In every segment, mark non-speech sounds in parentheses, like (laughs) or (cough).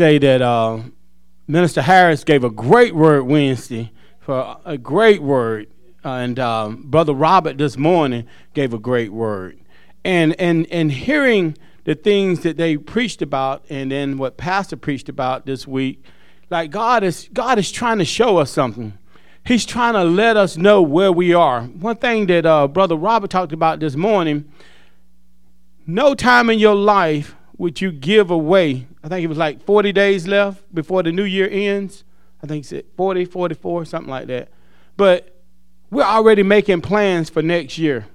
say that uh, Minister Harris gave a great word Wednesday for a great word, and um, Brother Robert this morning gave a great word, and and and hearing the things that they preached about, and then what Pastor preached about this week, like God is God is trying to show us something. He's trying to let us know where we are. One thing that uh, Brother Robert talked about this morning no time in your life would you give away. I think it was like 40 days left before the new year ends. I think it's 40, 44, something like that. But we're already making plans for next year.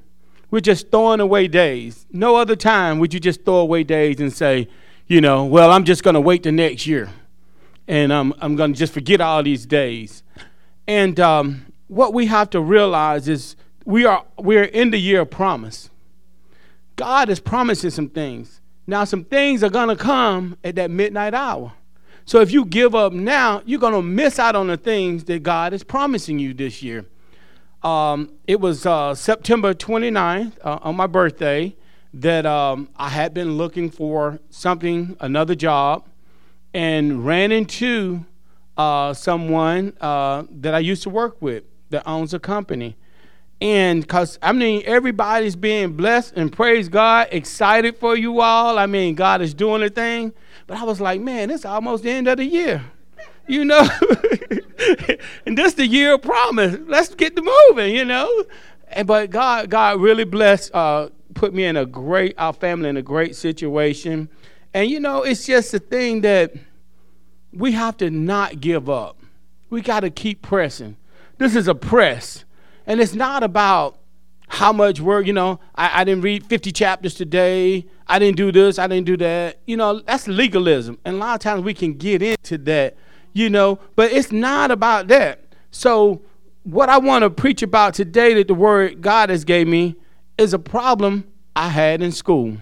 We're just throwing away days. No other time would you just throw away days and say, you know, well, I'm just going to wait the next year. And um, I'm going to just forget all these days. And um, what we have to realize is we are we're in the year of promise. God is promising some things. Now, some things are going to come at that midnight hour. So if you give up now, you're going to miss out on the things that God is promising you this year. Um, it was uh, September 29th uh, on my birthday that um, I had been looking for something, another job, and ran into uh, someone uh, that I used to work with that owns a company. And because, I mean, everybody's being blessed and praise God, excited for you all. I mean, God is doing a thing. But I was like, man, it's almost the end of the year. You know? (laughs) and this the year of promise. Let's get to moving, you know? And, but God, God really blessed, uh, put me in a great, our family in a great situation. And, you know, it's just a thing that we have to not give up. We got to keep pressing. This is a press. And it's not about how much work, you know, I, I didn't read 50 chapters today. I didn't do this. I didn't do that. You know, that's legalism. And a lot of times we can get into that, you know, but it's not about that. So, what I want to preach about today that the word God has gave me is a problem I had in school.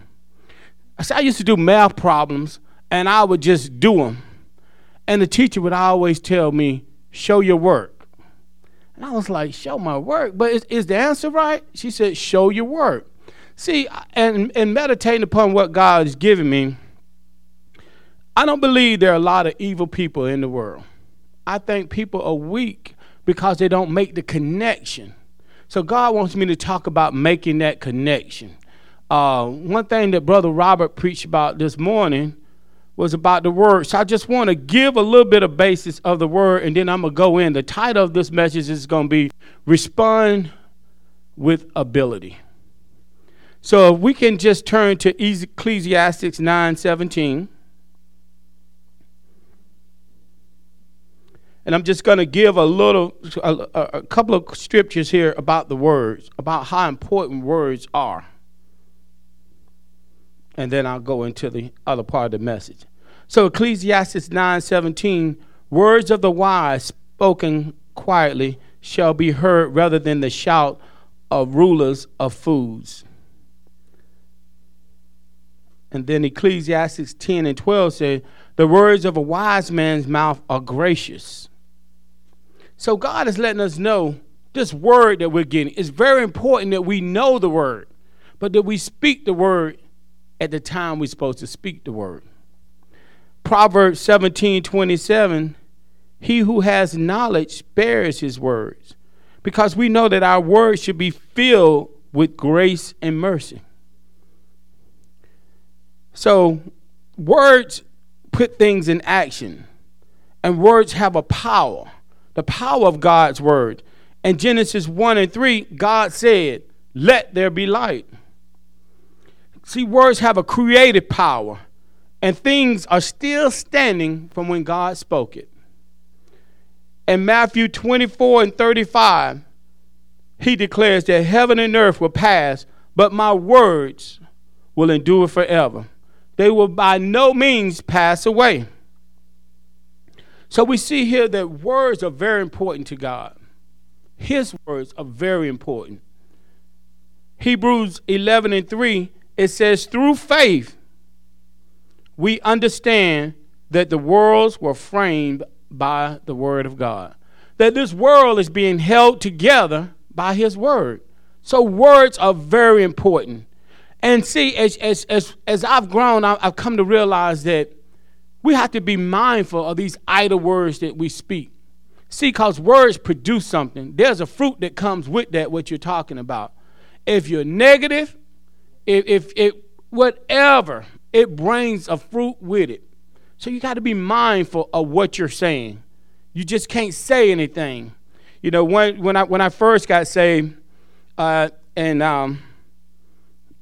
I used to do math problems and I would just do them. And the teacher would always tell me, show your work. And I was like, show my work. But is, is the answer right? She said, show your work. See, and, and meditating upon what God has given me, I don't believe there are a lot of evil people in the world. I think people are weak because they don't make the connection. So God wants me to talk about making that connection. Uh, one thing that Brother Robert preached about this morning was about the word. So I just want to give a little bit of basis of the word, and then I'm gonna go in. The title of this message is gonna be "Respond with Ability." So if we can just turn to Ecclesiastes 9:17. And I'm just going to give a little, a, a, couple of scriptures here about the words, about how important words are and then I'll go into the other part of the message. So Ecclesiastes 9:17, words of the wise spoken quietly shall be heard rather than the shout of rulers of fools. And then Ecclesiastes 10 and 12 say, the words of a wise man's mouth are gracious. So God is letting us know this word that we're getting. It's very important that we know the word, but that we speak the word at the time we're supposed to speak the word. Proverbs 17 27, he who has knowledge bears his words, because we know that our words should be filled with grace and mercy. So, words put things in action, and words have a power, the power of God's word. In Genesis 1 and 3, God said, Let there be light. See, words have a creative power, and things are still standing from when God spoke it. In Matthew 24 and 35, he declares that heaven and earth will pass, but my words will endure forever. They will by no means pass away. So we see here that words are very important to God. His words are very important. Hebrews 11 and 3 it says, through faith, we understand that the worlds were framed by the word of God. That this world is being held together by his word. So words are very important. And see, as, as, as, as I've grown, I've come to realize that we have to be mindful of these idle words that we speak. See, because words produce something. There's a fruit that comes with that, what you're talking about. If you're negative, if, if it, whatever, it brings a fruit with it. So you got to be mindful of what you're saying. You just can't say anything. You know, when, when, I, when I first got saved, uh, and um,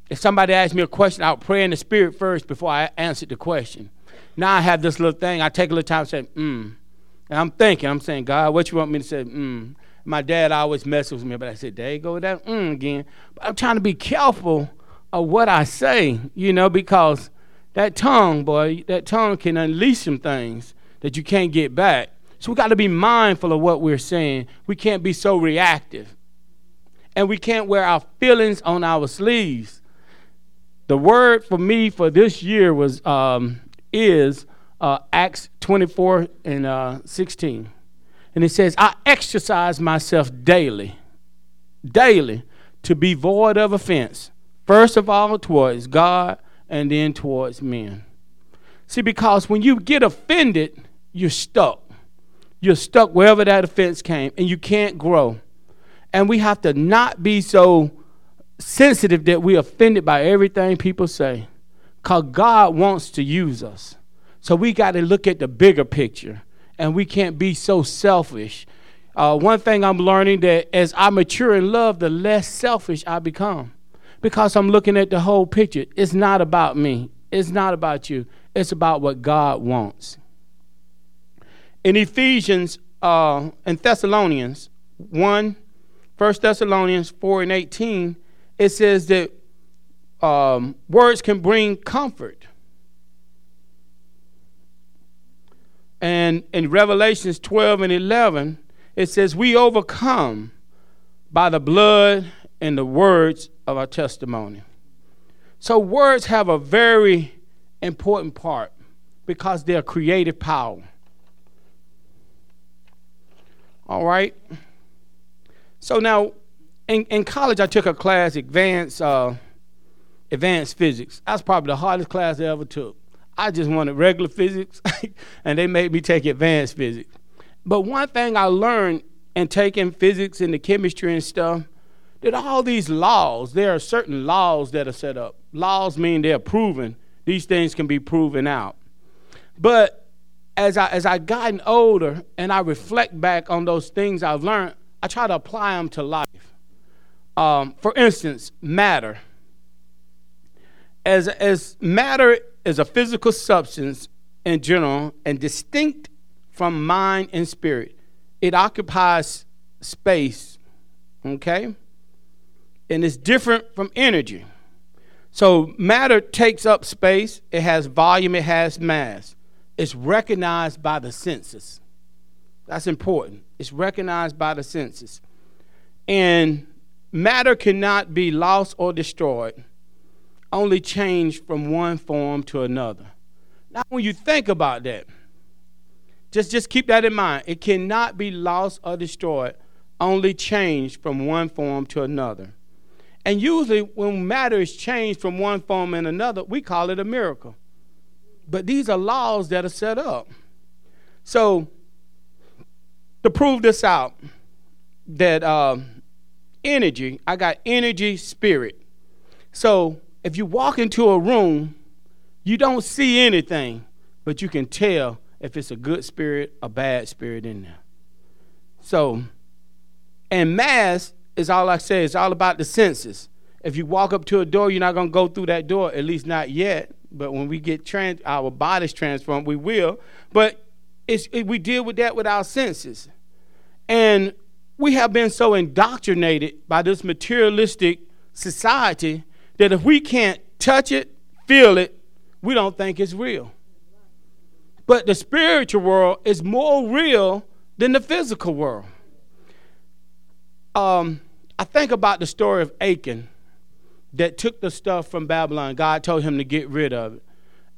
if somebody asked me a question, I'll pray in the spirit first before I answered the question. Now I have this little thing. I take a little time and say, mm. And I'm thinking, I'm saying, God, what you want me to say? Mm. My dad always messes with me, but I said, there you go with that mm again. But I'm trying to be careful of what I say, you know, because that tongue, boy, that tongue can unleash some things that you can't get back. So we got to be mindful of what we're saying. We can't be so reactive. And we can't wear our feelings on our sleeves. The word for me for this year was um, is uh, Acts 24 and uh, 16. And it says, I exercise myself daily, daily, to be void of offense, first of all towards God and then towards men. See, because when you get offended, you're stuck. You're stuck wherever that offense came, and you can't grow. And we have to not be so sensitive that we're offended by everything people say, because God wants to use us. So we got to look at the bigger picture, and we can't be so selfish. Uh, one thing I'm learning that as I mature in love, the less selfish I become because I'm looking at the whole picture. It's not about me, it's not about you, it's about what God wants. In Ephesians uh, and Thessalonians 1, 1 Thessalonians 4 and 18, it says that um, words can bring comfort. And in Revelations 12 and 11, it says, We overcome by the blood and the words of our testimony. So, words have a very important part because they're creative power. All right. So now, in, in college, I took a class, advanced, uh, advanced physics. That's probably the hardest class I ever took. I just wanted regular physics, (laughs) and they made me take advanced physics. But one thing I learned in taking physics and the chemistry and stuff that all these laws, there are certain laws that are set up. Laws mean they're proven. These things can be proven out. But as I as I gotten older and I reflect back on those things I've learned, I try to apply them to life. Um, for instance, matter. As as matter is a physical substance in general and distinct from mind and spirit, it occupies space. Okay and it's different from energy. So matter takes up space, it has volume, it has mass. It's recognized by the senses. That's important. It's recognized by the senses. And matter cannot be lost or destroyed, only changed from one form to another. Now, when you think about that, just, just keep that in mind. It cannot be lost or destroyed, only changed from one form to another. And usually, when matter is changed from one form and another, we call it a miracle. But these are laws that are set up. So, to prove this out, that uh, energy, I got energy, spirit. So, if you walk into a room, you don't see anything, but you can tell if it's a good spirit, a bad spirit in there. So, and mass is all I say. It's all about the senses. If you walk up to a door, you're not going to go through that door, at least not yet. But when we get trans- our bodies transformed, we will. But it's, it, we deal with that with our senses. And we have been so indoctrinated by this materialistic society that if we can't touch it, feel it, we don't think it's real. But the spiritual world is more real than the physical world um, I think about the story of Achan that took the stuff from Babylon. God told him to get rid of it.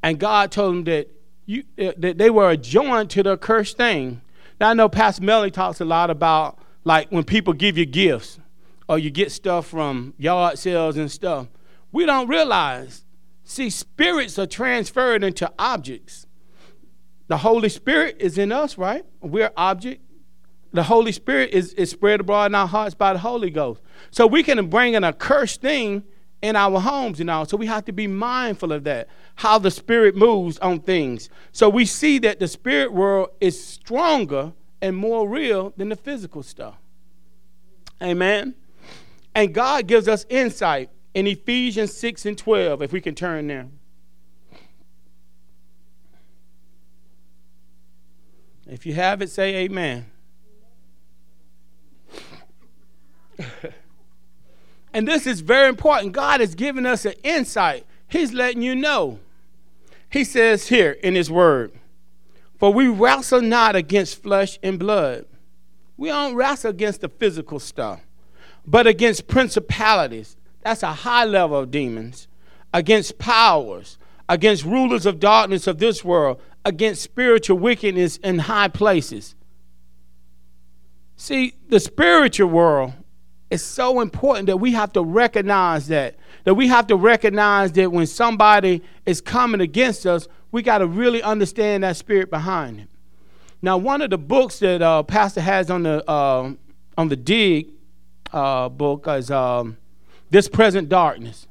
And God told him that, you, that they were adjoined to the cursed thing. Now, I know Pastor Melly talks a lot about like when people give you gifts or you get stuff from yard sales and stuff. We don't realize. See, spirits are transferred into objects. the Holy Spirit is in us, right? We're object. The Holy Spirit is, is spread abroad in our hearts by the Holy Ghost. So we can bring an accursed thing in our homes and all. So we have to be mindful of that, how the Spirit moves on things. So we see that the spirit world is stronger and more real than the physical stuff. Amen. And God gives us insight in Ephesians 6 and 12, if we can turn there. If you have it, say amen. (laughs) and this is very important. God has given us an insight. He's letting you know. He says here in His Word, For we wrestle not against flesh and blood. We don't wrestle against the physical stuff, but against principalities. That's a high level of demons. Against powers, against rulers of darkness of this world, against spiritual wickedness in high places. See, the spiritual world is so important that we have to recognize that. That we have to recognize that when somebody is coming against us, we got to really understand that spirit behind it. Now, one of the books that uh, Pastor has on the uh, on the dig uh, book is um, "This Present Darkness."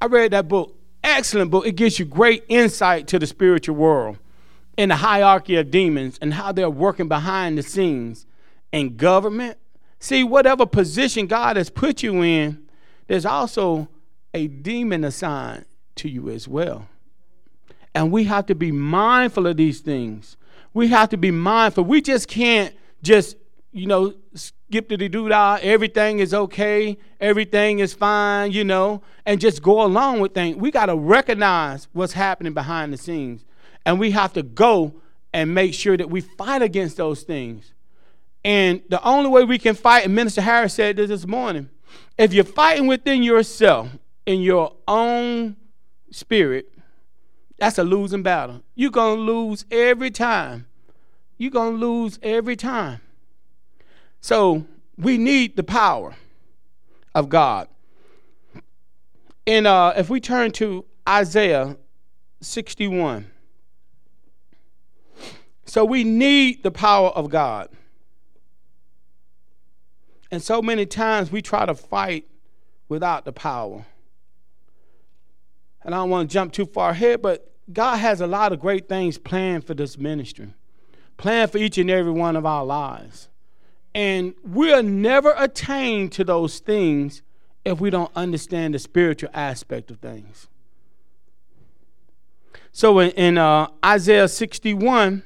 I read that book. Excellent book. It gives you great insight to the spiritual world and the hierarchy of demons and how they're working behind the scenes in government. See, whatever position God has put you in, there's also a demon assigned to you as well. And we have to be mindful of these things. We have to be mindful. We just can't just, you know, skip to the doodah, everything is okay, everything is fine, you know, and just go along with things. We got to recognize what's happening behind the scenes. And we have to go and make sure that we fight against those things. And the only way we can fight, and Minister Harris said this this morning, if you're fighting within yourself, in your own spirit, that's a losing battle. You're going to lose every time. You're going to lose every time. So we need the power of God. And uh, if we turn to Isaiah 61, so we need the power of God. And so many times we try to fight without the power. And I don't want to jump too far ahead, but God has a lot of great things planned for this ministry, planned for each and every one of our lives. And we'll never attain to those things if we don't understand the spiritual aspect of things. So in, in uh, Isaiah 61,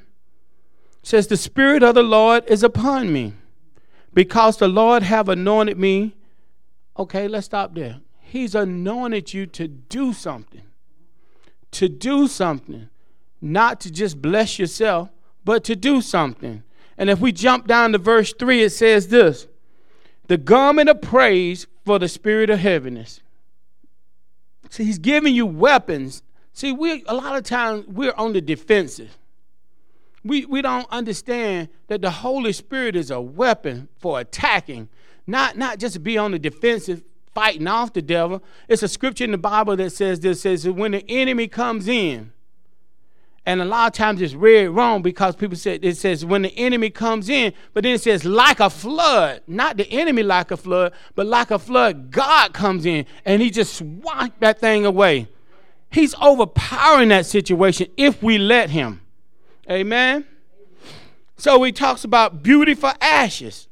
says, The Spirit of the Lord is upon me, because the Lord have anointed me. Okay, let's stop there. He's anointed you to do something. To do something. Not to just bless yourself, but to do something. And if we jump down to verse 3, it says this The garment of praise for the spirit of heaviness. See, he's giving you weapons. See, we a lot of times we're on the defensive we, we don't understand that the Holy Spirit is a weapon for attacking, not, not just be on the defensive, fighting off the devil. It's a scripture in the Bible that says this says that when the enemy comes in, and a lot of times it's read wrong because people say it says when the enemy comes in, but then it says like a flood, not the enemy like a flood, but like a flood, God comes in and he just swipes that thing away. He's overpowering that situation if we let him. Amen. So he talks about beauty for ashes,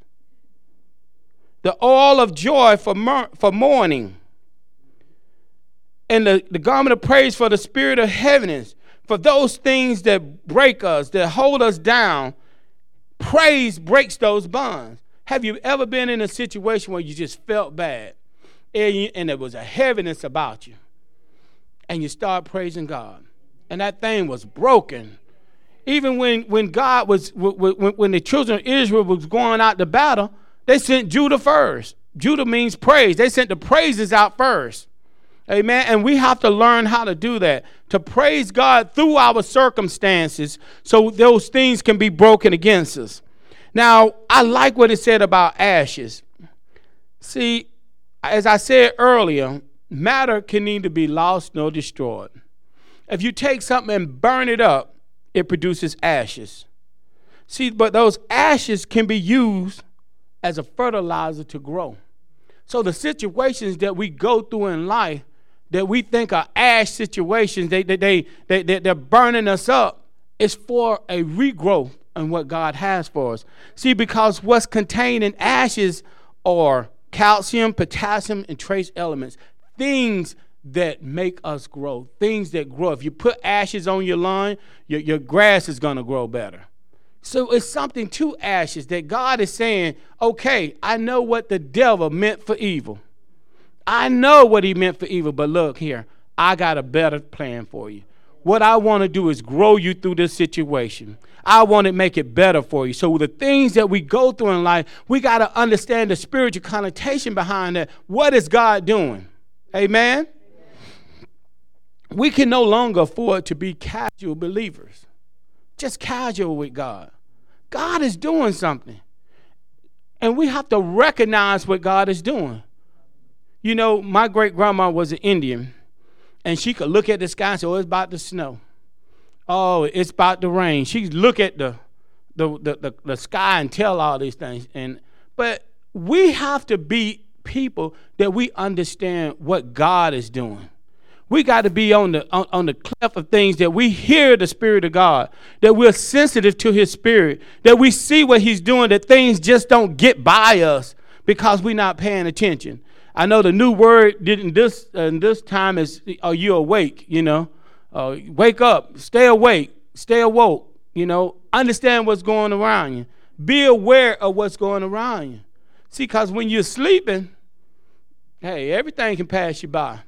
the oil of joy for, mur- for mourning, and the, the garment of praise for the spirit of heaviness, for those things that break us, that hold us down. Praise breaks those bonds. Have you ever been in a situation where you just felt bad and, you, and there was a heaviness about you? And you start praising God. And that thing was broken even when, when God was, when, when the children of Israel was going out to battle, they sent Judah first. Judah means praise. They sent the praises out first. Amen. And we have to learn how to do that, to praise God through our circumstances so those things can be broken against us. Now, I like what it said about ashes. See, as I said earlier, matter can neither be lost nor destroyed. If you take something and burn it up, it produces ashes. See, but those ashes can be used as a fertilizer to grow. So the situations that we go through in life that we think are ash situations, they, they, they, they, they, they're burning us up, it's for a regrowth in what God has for us. See, because what's contained in ashes are calcium, potassium, and trace elements, things that make us grow, things that grow. If you put ashes on your lawn, your, your grass is going to grow better. So it's something to ashes that God is saying, okay, I know what the devil meant for evil. I know what he meant for evil, but look here, I got a better plan for you. What I want to do is grow you through this situation. I want to make it better for you. So the things that we go through in life, we got to understand the spiritual connotation behind that. What is God doing? Amen. We can no longer afford to be casual believers, just casual with God. God is doing something. And we have to recognize what God is doing. You know, my great grandma was an Indian, and she could look at the sky and say, Oh, it's about to snow. Oh, it's about to rain. She look at the the, the, the, the sky and tell all these things. And but we have to be people that we understand what God is doing. We got to be on the on, on the cleft of things that we hear the Spirit of God, that we're sensitive to His Spirit, that we see what He's doing, that things just don't get by us because we're not paying attention. I know the new word in this in this time is are you awake? You know, uh, wake up, stay awake, stay awoke. You know, understand what's going around you. Be aware of what's going around you. See, because when you're sleeping, hey, everything can pass you by.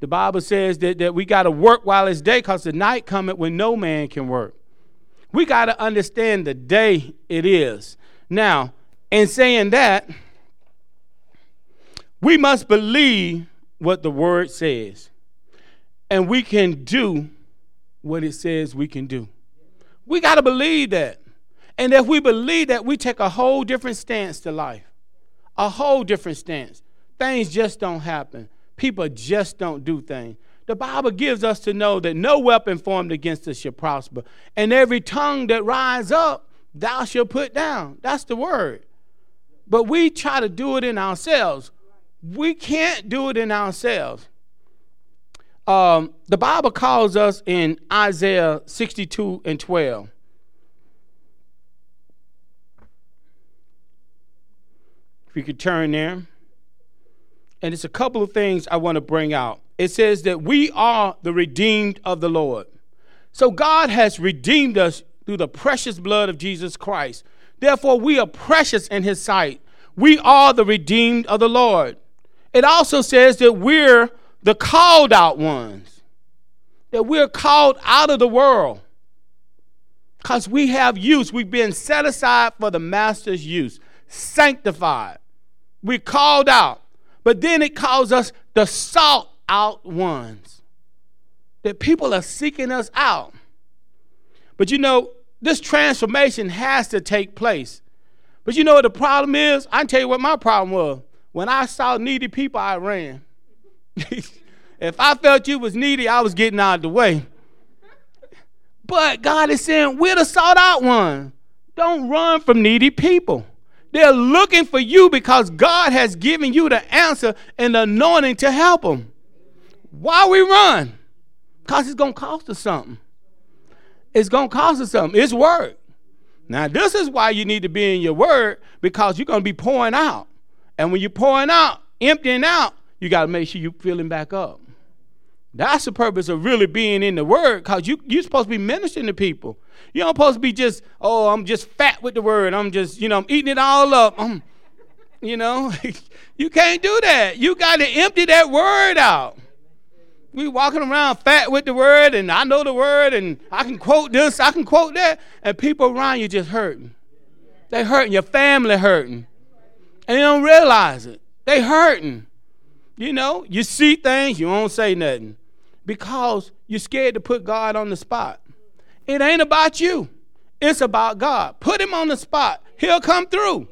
The Bible says that, that we got to work while it's day because the night cometh when no man can work. We got to understand the day it is. Now, in saying that, we must believe what the word says. And we can do what it says we can do. We got to believe that. And if we believe that, we take a whole different stance to life. A whole different stance. Things just don't happen. People just don't do things. The Bible gives us to know that no weapon formed against us shall prosper, and every tongue that rise up, thou shalt put down. That's the word. But we try to do it in ourselves. We can't do it in ourselves. Um, the Bible calls us in Isaiah 62 and 12. If you could turn there and it's a couple of things I want to bring out. It says that we are the redeemed of the Lord. So God has redeemed us through the precious blood of Jesus Christ. Therefore, we are precious in His sight. We are the redeemed of the Lord. It also says that we're the called out ones, that we're called out of the world because we have use. We've been set aside for the Master's use, sanctified. We're called out. But then it calls us the sought out ones. That people are seeking us out. But you know, this transformation has to take place. But you know what the problem is? I can tell you what my problem was. When I saw needy people, I ran. (laughs) if I felt you was needy, I was getting out of the way. But God is saying, we're the sought out one. Don't run from needy people. They're looking for you because God has given you the answer and the anointing to help them. Why we run? Because it's going to cost us something. It's going to cost us something. It's work. Now, this is why you need to be in your word because you're going to be pouring out. And when you're pouring out, emptying out, you got to make sure you're filling back up. That's the purpose of really being in the word because you, you're supposed to be ministering to people. You don't supposed to be just, oh, I'm just fat with the word. I'm just, you know, I'm eating it all up. I'm, you know, (laughs) you can't do that. You got to empty that word out. We walking around fat with the word, and I know the word, and I can quote this, I can quote that, and people around you just hurting. They hurting. Your family hurting, and they don't realize it. They hurting. You know, you see things, you won't say nothing because you're scared to put God on the spot. It ain't about you, it's about God. Put him on the spot, he'll come through.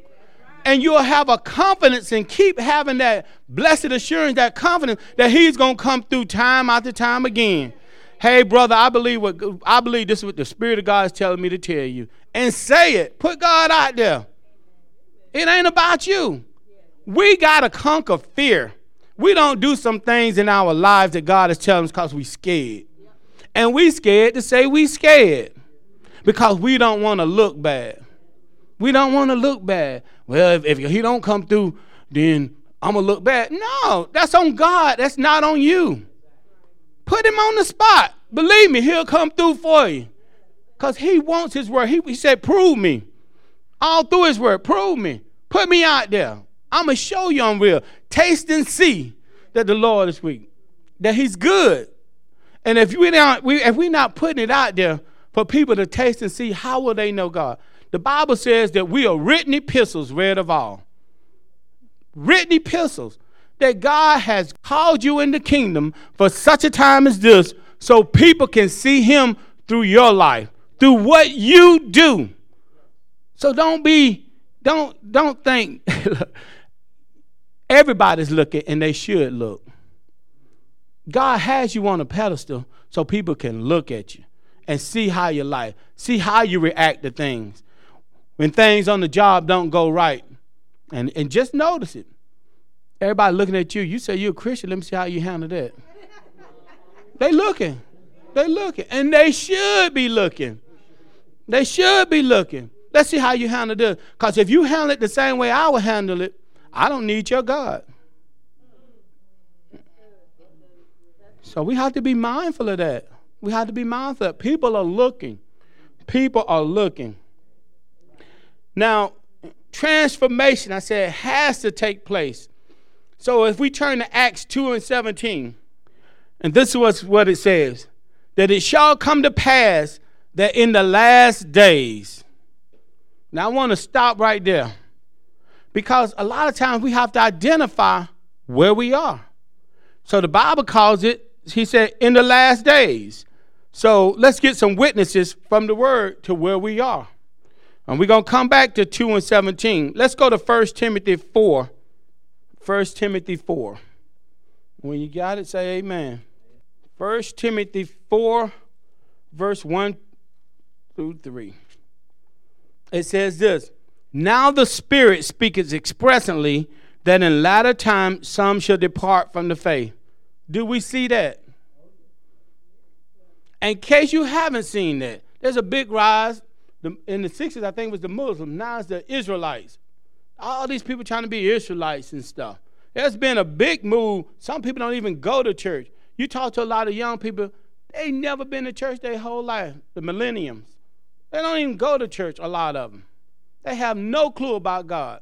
And you'll have a confidence and keep having that blessed assurance, that confidence that he's going to come through time after time again. Hey, brother, I believe what I believe this is what the Spirit of God is telling me to tell you. And say it. Put God out there. It ain't about you. We gotta conquer fear. We don't do some things in our lives that God is telling us because we scared. And we scared to say we scared. Because we don't want to look bad. We don't want to look bad. Well, if, if he don't come through, then I'm gonna look bad. No, that's on God. That's not on you. Put him on the spot. Believe me, he'll come through for you. Because he wants his word. He, he said, prove me. All through his word, prove me. Put me out there. I'm going to show you I'm real. Taste and see that the Lord is weak, that he's good. And if we not, we, if we're not putting it out there for people to taste and see, how will they know God? The Bible says that we are written epistles read of all. Written epistles that God has called you in the kingdom for such a time as this so people can see him through your life, through what you do. So don't be don't don't think (laughs) everybody's looking and they should look. God has you on a pedestal so people can look at you and see how you life, see how you react to things. When things on the job don't go right, and, and just notice it. Everybody looking at you. You say you're a Christian. Let me see how you handle that. they looking. They looking. And they should be looking. They should be looking. Let's see how you handle this. Because if you handle it the same way I would handle it, I don't need your God. So we have to be mindful of that. We have to be mindful that people are looking. People are looking. Now, transformation, I said, has to take place. So if we turn to Acts 2 and 17, and this is what it says that it shall come to pass that in the last days. Now I want to stop right there because a lot of times we have to identify where we are. So the Bible calls it, he said, in the last days. So let's get some witnesses from the word to where we are. And we're going to come back to 2 and 17. Let's go to 1 Timothy 4 1 Timothy 4. When you got it, say amen. 1 Timothy 4, verse 1 through 3. It says this Now the Spirit speaketh expressly that in latter times some shall depart from the faith. Do we see that? In case you haven't seen that, there's a big rise. In the 60s, I think it was the Muslims. Now it's the Israelites all these people trying to be Israelites and stuff. There's been a big move. Some people don't even go to church. You talk to a lot of young people, they never been to church their whole life, the millenniums. They don't even go to church, a lot of them. They have no clue about God.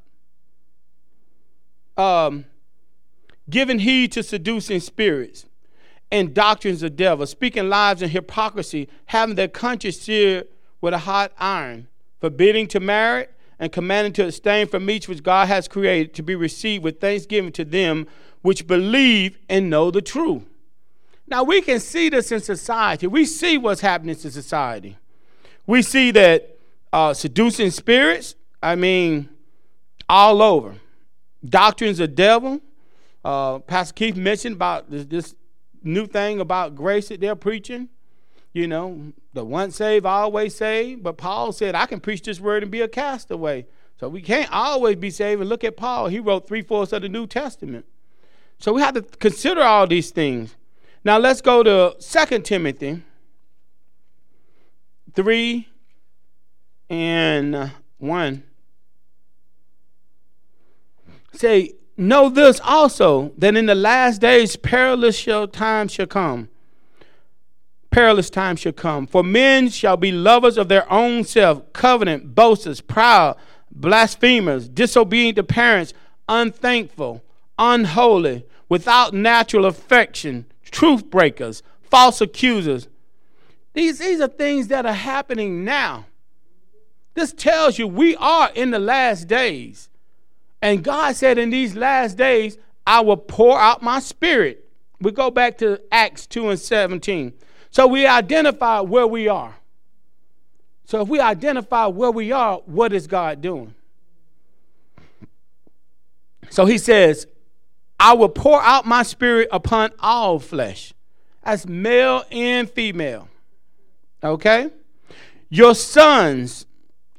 Um, giving heed to seducing spirits and doctrines of devils, speaking lies and hypocrisy, having their conscience seared with a hot iron, forbidding to marry and commanding to abstain from meats which God has created to be received with thanksgiving to them which believe and know the truth. Now we can see this in society. We see what's happening to society. We see that uh, seducing spirits, I mean, all over. Doctrines of devil. Uh, Pastor Keith mentioned about this, this new thing about grace that they're preaching. You know, the once saved, always saved. But Paul said, I can preach this word and be a castaway. So we can't always be saved. And look at Paul. He wrote three fourths of the New Testament. So we have to consider all these things. Now let's go to 2 Timothy 3 and 1. Say, know this also, that in the last days perilous shall times shall come perilous time shall come. For men shall be lovers of their own self, covenant, boasters, proud, blasphemers, disobedient to parents, unthankful, unholy, without natural affection, truth breakers, false accusers. These, these are things that are happening now. This tells you we are in the last days. And God said, In these last days, I will pour out my spirit. We go back to Acts 2 and 17. So we identify where we are. So if we identify where we are, what is God doing? So he says, I will pour out my spirit upon all flesh. as male and female. Okay? Your sons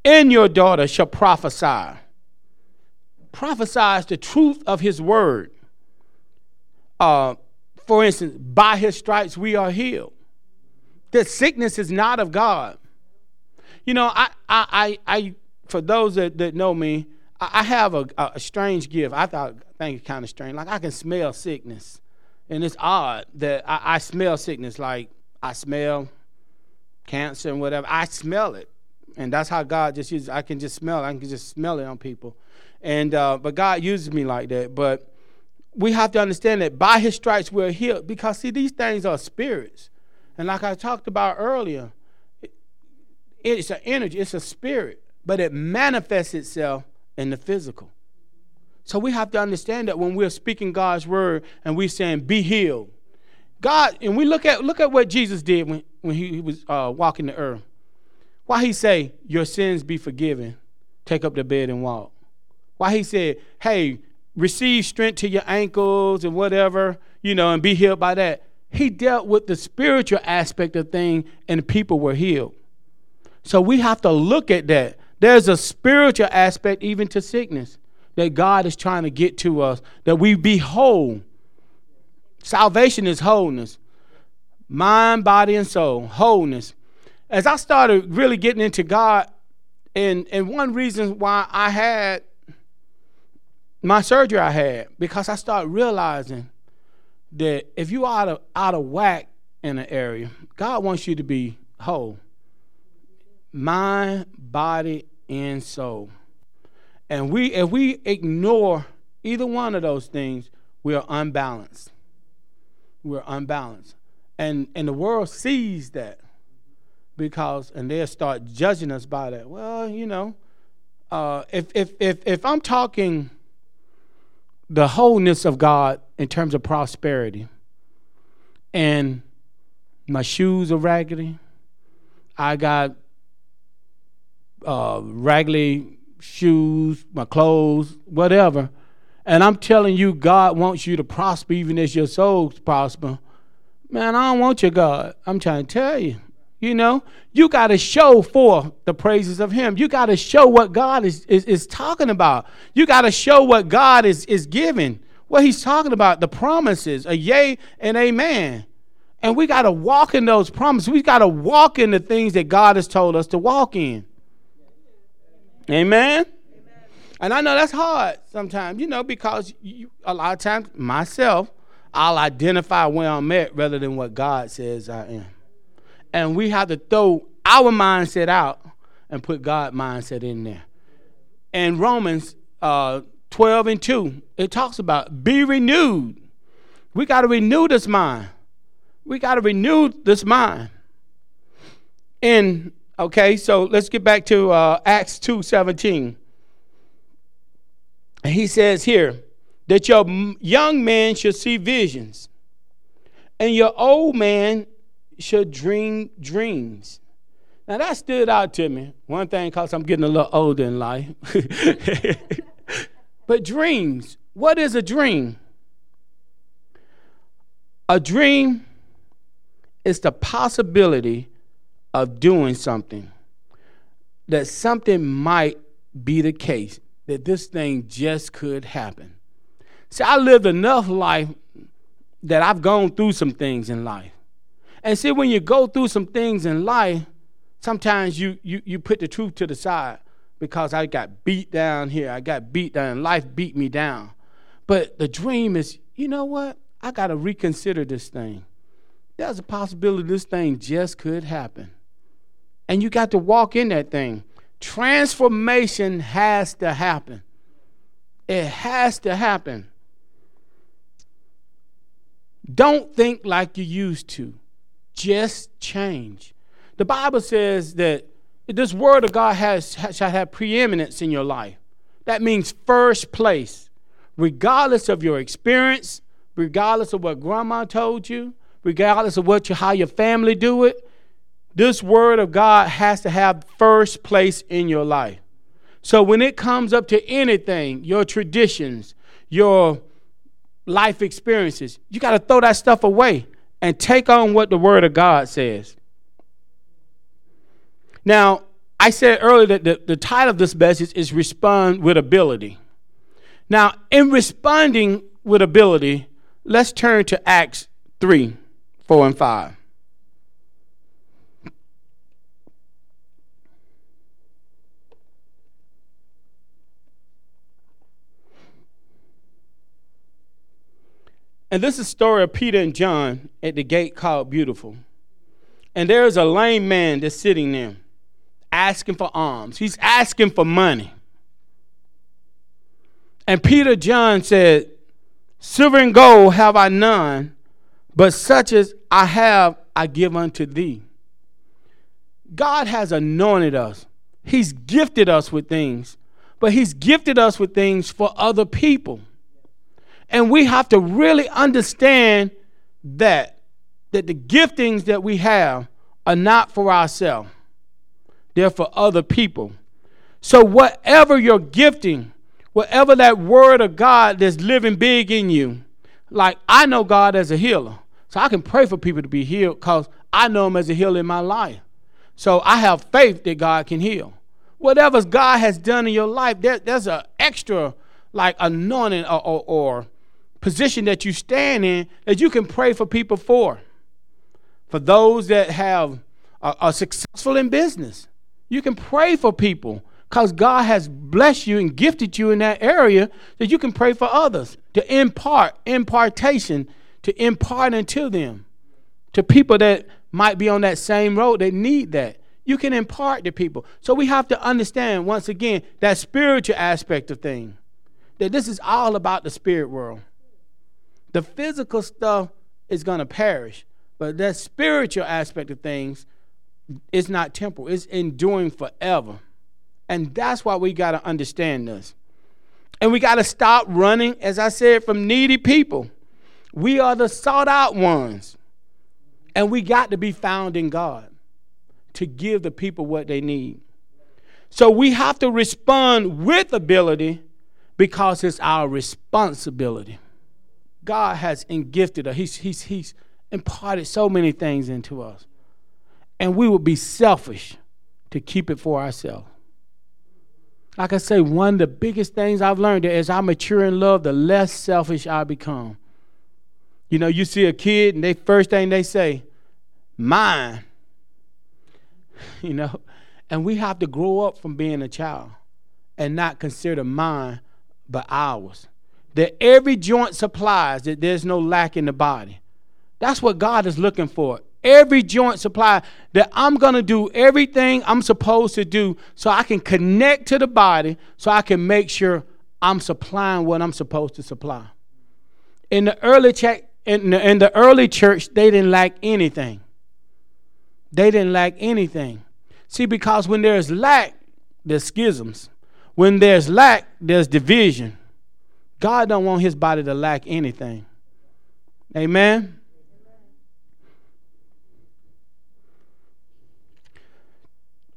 and your daughter shall prophesy. Prophesies the truth of his word. Uh, for instance, by his stripes we are healed. That sickness is not of God. You know, I, I, I, I for those that, that know me, I, I have a, a, strange gift. I thought, I think it's kind of strange. Like I can smell sickness, and it's odd that I, I smell sickness. Like I smell cancer and whatever. I smell it, and that's how God just uses. I can just smell. I can just smell it on people, and uh, but God uses me like that. But we have to understand that by His stripes we're healed. Because see, these things are spirits, and like I talked about earlier, it, it's an energy. It's a spirit, but it manifests itself in the physical. So we have to understand that when we're speaking God's word and we're saying, "Be healed." God, and we look at look at what Jesus did when, when he, he was uh, walking the earth. Why he say, Your sins be forgiven, take up the bed and walk. Why he said, Hey, receive strength to your ankles and whatever, you know, and be healed by that. He dealt with the spiritual aspect of thing and people were healed. So we have to look at that. There's a spiritual aspect even to sickness that God is trying to get to us, that we be whole Salvation is wholeness mind, body, and soul. Wholeness. As I started really getting into God, and, and one reason why I had my surgery I had, because I started realizing that if you are out of, out of whack in an area, God wants you to be whole. Mind, body, and soul. And we if we ignore either one of those things, we are unbalanced we're unbalanced. And and the world sees that because and they'll start judging us by that. Well, you know, uh, if if if if I'm talking the wholeness of God in terms of prosperity, and my shoes are raggedy, I got uh, raggedy shoes, my clothes, whatever and I'm telling you, God wants you to prosper even as your souls prosper. Man, I don't want your God. I'm trying to tell you. You know, you got to show for the praises of Him. You got to show what God is, is, is talking about. You got to show what God is, is giving, what He's talking about, the promises, a yea and amen. And we got to walk in those promises. We got to walk in the things that God has told us to walk in. Amen. And I know that's hard sometimes, you know, because you, a lot of times myself, I'll identify where I'm at rather than what God says I am. And we have to throw our mindset out and put God mindset in there. And Romans uh, 12 and 2, it talks about be renewed. We got to renew this mind. We got to renew this mind. And okay, so let's get back to uh, Acts 2 17 he says here that your young man should see visions and your old man should dream dreams. Now that stood out to me. One thing, because I'm getting a little older in life. (laughs) but dreams, what is a dream? A dream is the possibility of doing something, that something might be the case that this thing just could happen. See, I lived enough life that I've gone through some things in life. And see, when you go through some things in life, sometimes you, you, you put the truth to the side because I got beat down here. I got beat down. Life beat me down. But the dream is, you know what? I got to reconsider this thing. There's a possibility this thing just could happen. And you got to walk in that thing. Transformation has to happen. It has to happen. Don't think like you used to. Just change. The Bible says that this word of God has, shall have preeminence in your life. That means first place. Regardless of your experience, regardless of what grandma told you, regardless of what you, how your family do it, this word of God has to have first place in your life. So when it comes up to anything, your traditions, your life experiences, you got to throw that stuff away and take on what the Word of God says. Now, I said earlier that the, the title of this message is Respond with Ability. Now, in responding with ability, let's turn to Acts 3 4 and 5. And this is a story of Peter and John at the gate called Beautiful. And there is a lame man that's sitting there asking for alms. He's asking for money. And Peter John said, Silver and gold have I none, but such as I have, I give unto thee. God has anointed us, He's gifted us with things, but He's gifted us with things for other people. And we have to really understand that that the giftings that we have are not for ourselves. They're for other people. So whatever your gifting, whatever that word of God that's living big in you, like I know God as a healer. So I can pray for people to be healed because I know him as a healer in my life. So I have faith that God can heal. Whatever God has done in your life, there, there's an extra like anointing or, or, or position that you stand in that you can pray for people for. For those that have are, are successful in business, you can pray for people because God has blessed you and gifted you in that area that you can pray for others to impart impartation to impart into them. To people that might be on that same road that need that. You can impart to people. So we have to understand once again that spiritual aspect of things that this is all about the spirit world the physical stuff is going to perish, but that spiritual aspect of things is not temporal, it's enduring forever. And that's why we got to understand this. And we got to stop running, as I said, from needy people. We are the sought out ones. And we got to be found in God to give the people what they need. So we have to respond with ability because it's our responsibility. God has gifted us. He's, he's, he's imparted so many things into us. And we would be selfish to keep it for ourselves. Like I say, one of the biggest things I've learned is as I mature in love, the less selfish I become. You know, you see a kid and they first thing they say, mine. (laughs) You know, and we have to grow up from being a child and not consider mine but ours that every joint supplies, that there's no lack in the body. That's what God is looking for. Every joint supply that I'm going to do everything I'm supposed to do so I can connect to the body so I can make sure I'm supplying what I'm supposed to supply. In the early check in the, in the early church, they didn't lack anything. They didn't lack anything. See, because when there's lack, there's schisms. When there's lack, there's division. God don't want his body to lack anything. Amen.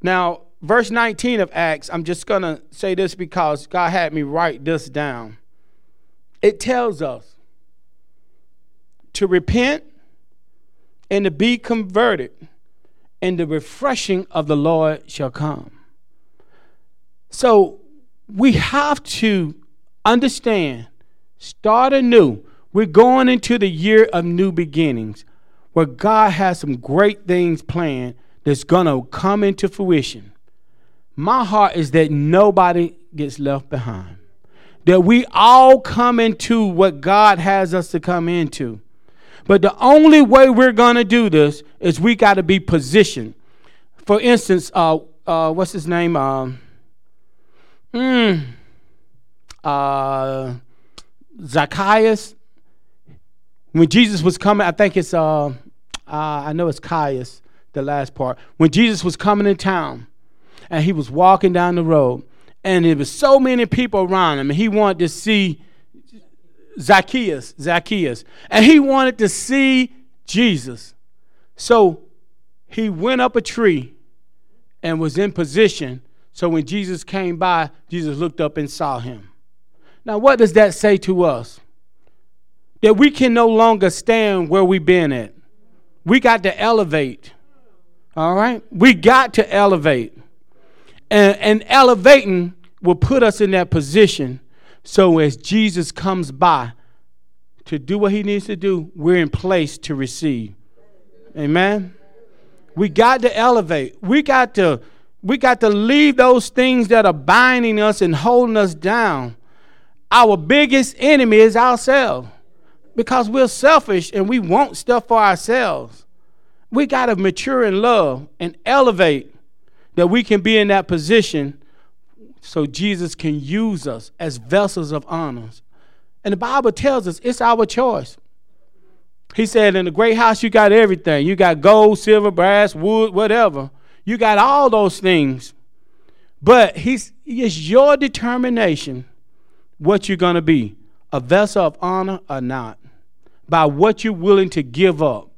Now, verse 19 of Acts, I'm just going to say this because God had me write this down. It tells us to repent and to be converted, and the refreshing of the Lord shall come. So we have to understand, start anew. We're going into the year of new beginnings where God has some great things planned that's going to come into fruition. My heart is that nobody gets left behind. That we all come into what God has us to come into. But the only way we're going to do this is we got to be positioned. For instance, uh, uh, what's his name? Um, mm, uh, Zacchaeus. When Jesus was coming, I think it's uh, uh, I know it's Caius, the last part. When Jesus was coming in town, and he was walking down the road, and there was so many people around him, and he wanted to see Zacchaeus, Zacchaeus, and he wanted to see Jesus. So he went up a tree and was in position. So when Jesus came by, Jesus looked up and saw him. Now, what does that say to us? That we can no longer stand where we've been at. We got to elevate. All right? We got to elevate. And, and elevating will put us in that position so as Jesus comes by to do what he needs to do, we're in place to receive. Amen. We got to elevate. We got to we got to leave those things that are binding us and holding us down. Our biggest enemy is ourselves because we're selfish and we want stuff for ourselves. We got to mature in love and elevate that we can be in that position so Jesus can use us as vessels of honors. And the Bible tells us it's our choice. He said, In the great house, you got everything. You got gold, silver, brass, wood, whatever. You got all those things. But he's, it's your determination what you're going to be a vessel of honor or not by what you're willing to give up.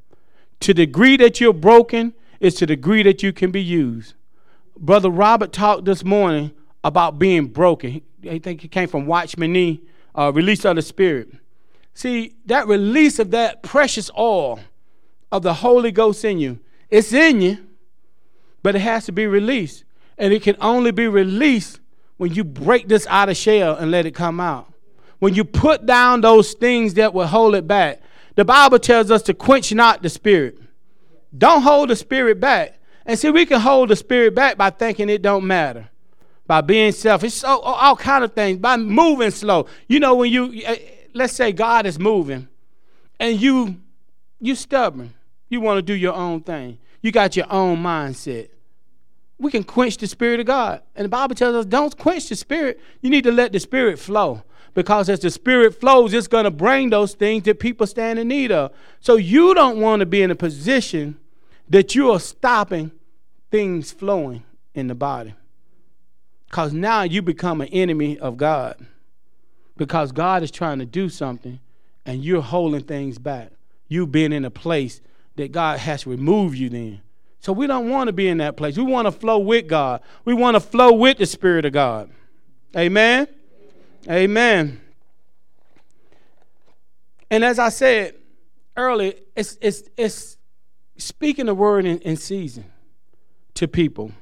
To the degree that you're broken is to the degree that you can be used. Brother Robert talked this morning about being broken. I think he came from Watchman Nee, uh, release of the Spirit. See, that release of that precious oil of the Holy Ghost in you, it's in you, but it has to be released. And it can only be released when you break this outer shell and let it come out. When you put down those things that will hold it back. The Bible tells us to quench not the spirit. Don't hold the spirit back. And see, we can hold the spirit back by thinking it don't matter, by being selfish, all kind of things, by moving slow. You know, when you eh, let's say God is moving, and you you stubborn, you want to do your own thing. You got your own mindset we can quench the Spirit of God. And the Bible tells us don't quench the Spirit. You need to let the Spirit flow. Because as the Spirit flows, it's going to bring those things that people stand in need of. So you don't want to be in a position that you are stopping things flowing in the body. Because now you become an enemy of God. Because God is trying to do something and you're holding things back. You've been in a place that God has removed you then. So we don't want to be in that place. We want to flow with God. We want to flow with the Spirit of God. Amen. Amen. And as I said earlier, it's, it's, it's speaking the word in, in season to people.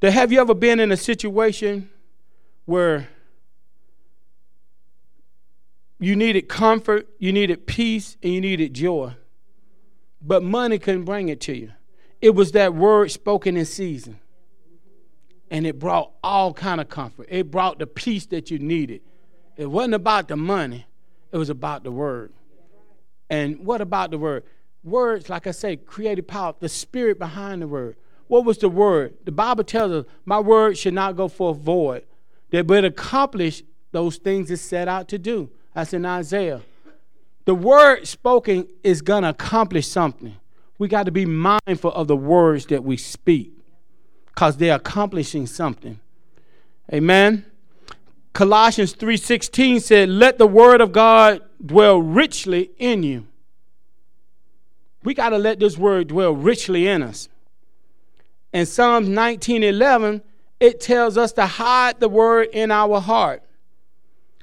That have you ever been in a situation where you needed comfort, you needed peace, and you needed joy, but money couldn't bring it to you? It was that word spoken in season. And it brought all kind of comfort. It brought the peace that you needed. It wasn't about the money. It was about the word. And what about the word? Words, like I say, creative power, the spirit behind the word. What was the word? The Bible tells us, my word should not go forth void, that but accomplish those things it set out to do. That's in Isaiah. The word spoken is going to accomplish something we got to be mindful of the words that we speak because they're accomplishing something. Amen. Colossians 3:16 said, "Let the word of God dwell richly in you." We got to let this word dwell richly in us. In Psalms 19:11, it tells us to hide the word in our heart.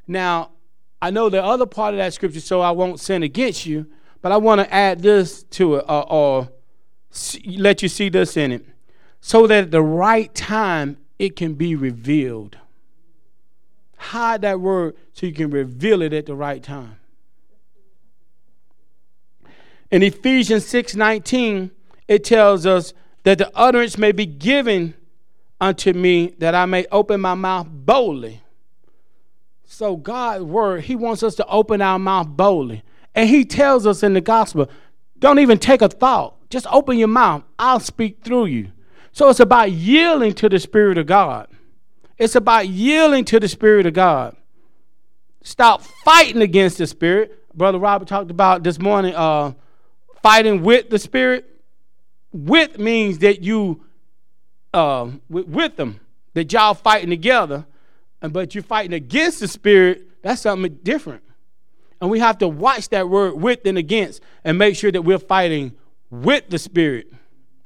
Now, I know the other part of that scripture, so I won't sin against you. But I want to add this to it uh, uh, or, or let you see this in it so that at the right time it can be revealed. Hide that word so you can reveal it at the right time. In Ephesians 6:19, it tells us that the utterance may be given unto me that I may open my mouth boldly. So God's word, He wants us to open our mouth boldly. And he tells us in the gospel, don't even take a thought. Just open your mouth. I'll speak through you. So it's about yielding to the Spirit of God. It's about yielding to the Spirit of God. Stop fighting against the Spirit. Brother Robert talked about this morning uh, fighting with the Spirit. With means that you, uh, with, with them, that y'all fighting together, but you're fighting against the Spirit. That's something different. And we have to watch that word with and against and make sure that we're fighting with the Spirit.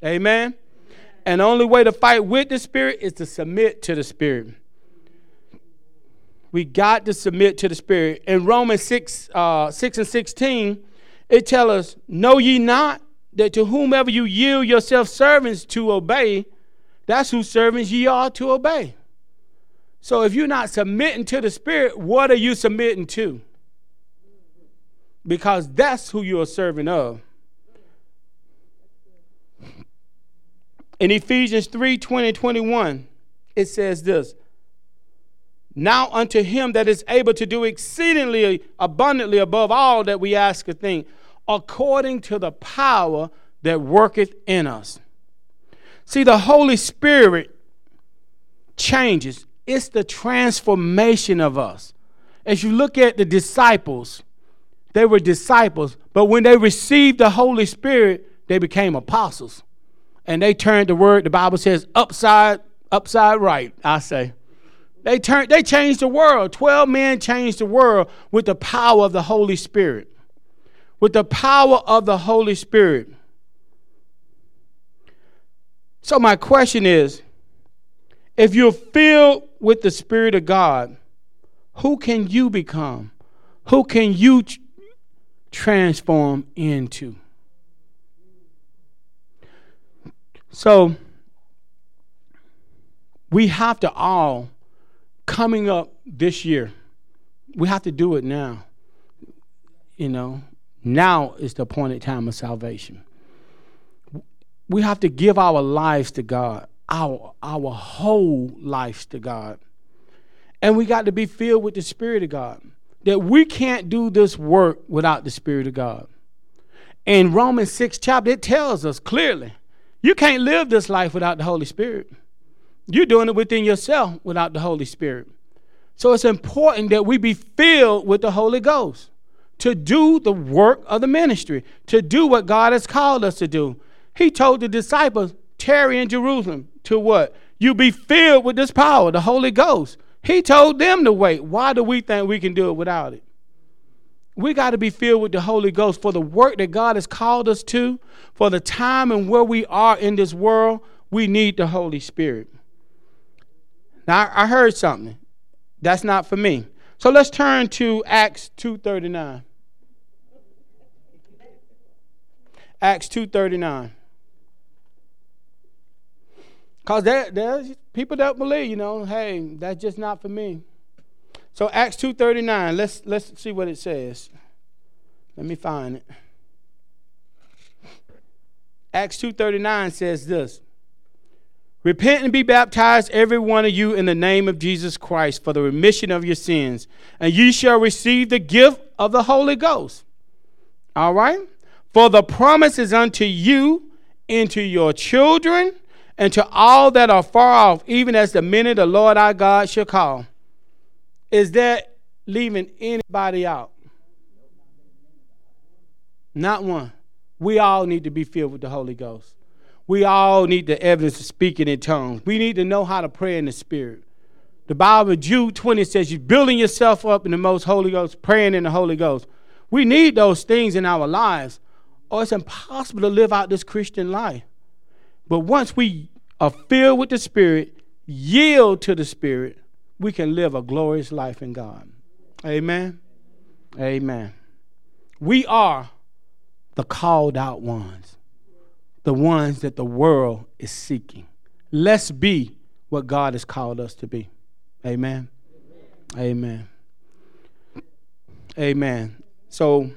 Amen? And the only way to fight with the Spirit is to submit to the Spirit. We got to submit to the Spirit. In Romans 6, uh, 6 and 16, it tells us, Know ye not that to whomever you yield yourself servants to obey, that's whose servants ye are to obey. So if you're not submitting to the Spirit, what are you submitting to? Because that's who you're serving of. In Ephesians 3 20 21, it says this Now unto him that is able to do exceedingly abundantly above all that we ask or think, according to the power that worketh in us. See, the Holy Spirit changes, it's the transformation of us. As you look at the disciples, they were disciples, but when they received the Holy Spirit, they became apostles. And they turned the word, the Bible says, upside, upside right, I say. They turned, they changed the world. Twelve men changed the world with the power of the Holy Spirit with the power of the Holy Spirit. So, my question is if you're filled with the Spirit of God, who can you become? Who can you transform into? So, we have to all, coming up this year, we have to do it now. You know, now is the appointed time of salvation. We have to give our lives to God, our, our whole lives to God. And we got to be filled with the Spirit of God. That we can't do this work without the Spirit of God. In Romans 6 chapter, it tells us clearly you can't live this life without the Holy Spirit. You're doing it within yourself without the Holy Spirit. So it's important that we be filled with the Holy Ghost to do the work of the ministry, to do what God has called us to do. He told the disciples, tarry in Jerusalem to what? You be filled with this power, the Holy Ghost. He told them to wait. Why do we think we can do it without it? We got to be filled with the Holy Ghost for the work that God has called us to, for the time and where we are in this world. We need the Holy Spirit. Now I heard something. That's not for me. So let's turn to Acts 239. Acts 2.39. Because there, there's people don't believe, you know, hey, that's just not for me. So Acts 2.39, let's, let's see what it says. Let me find it. Acts 2.39 says this. Repent and be baptized, every one of you, in the name of Jesus Christ for the remission of your sins, and ye shall receive the gift of the Holy Ghost. All right? For the promise is unto you and to your children and to all that are far off, even as the minute the Lord our God shall call. Is that leaving anybody out? Not one. We all need to be filled with the Holy Ghost. We all need the evidence of speaking in tongues. We need to know how to pray in the Spirit. The Bible, Jude 20 says, You're building yourself up in the most Holy Ghost, praying in the Holy Ghost. We need those things in our lives or it's impossible to live out this Christian life. But once we are filled with the Spirit, yield to the Spirit, we can live a glorious life in God. Amen. Amen. We are the called out ones, the ones that the world is seeking. Let's be what God has called us to be. Amen. Amen. Amen. So,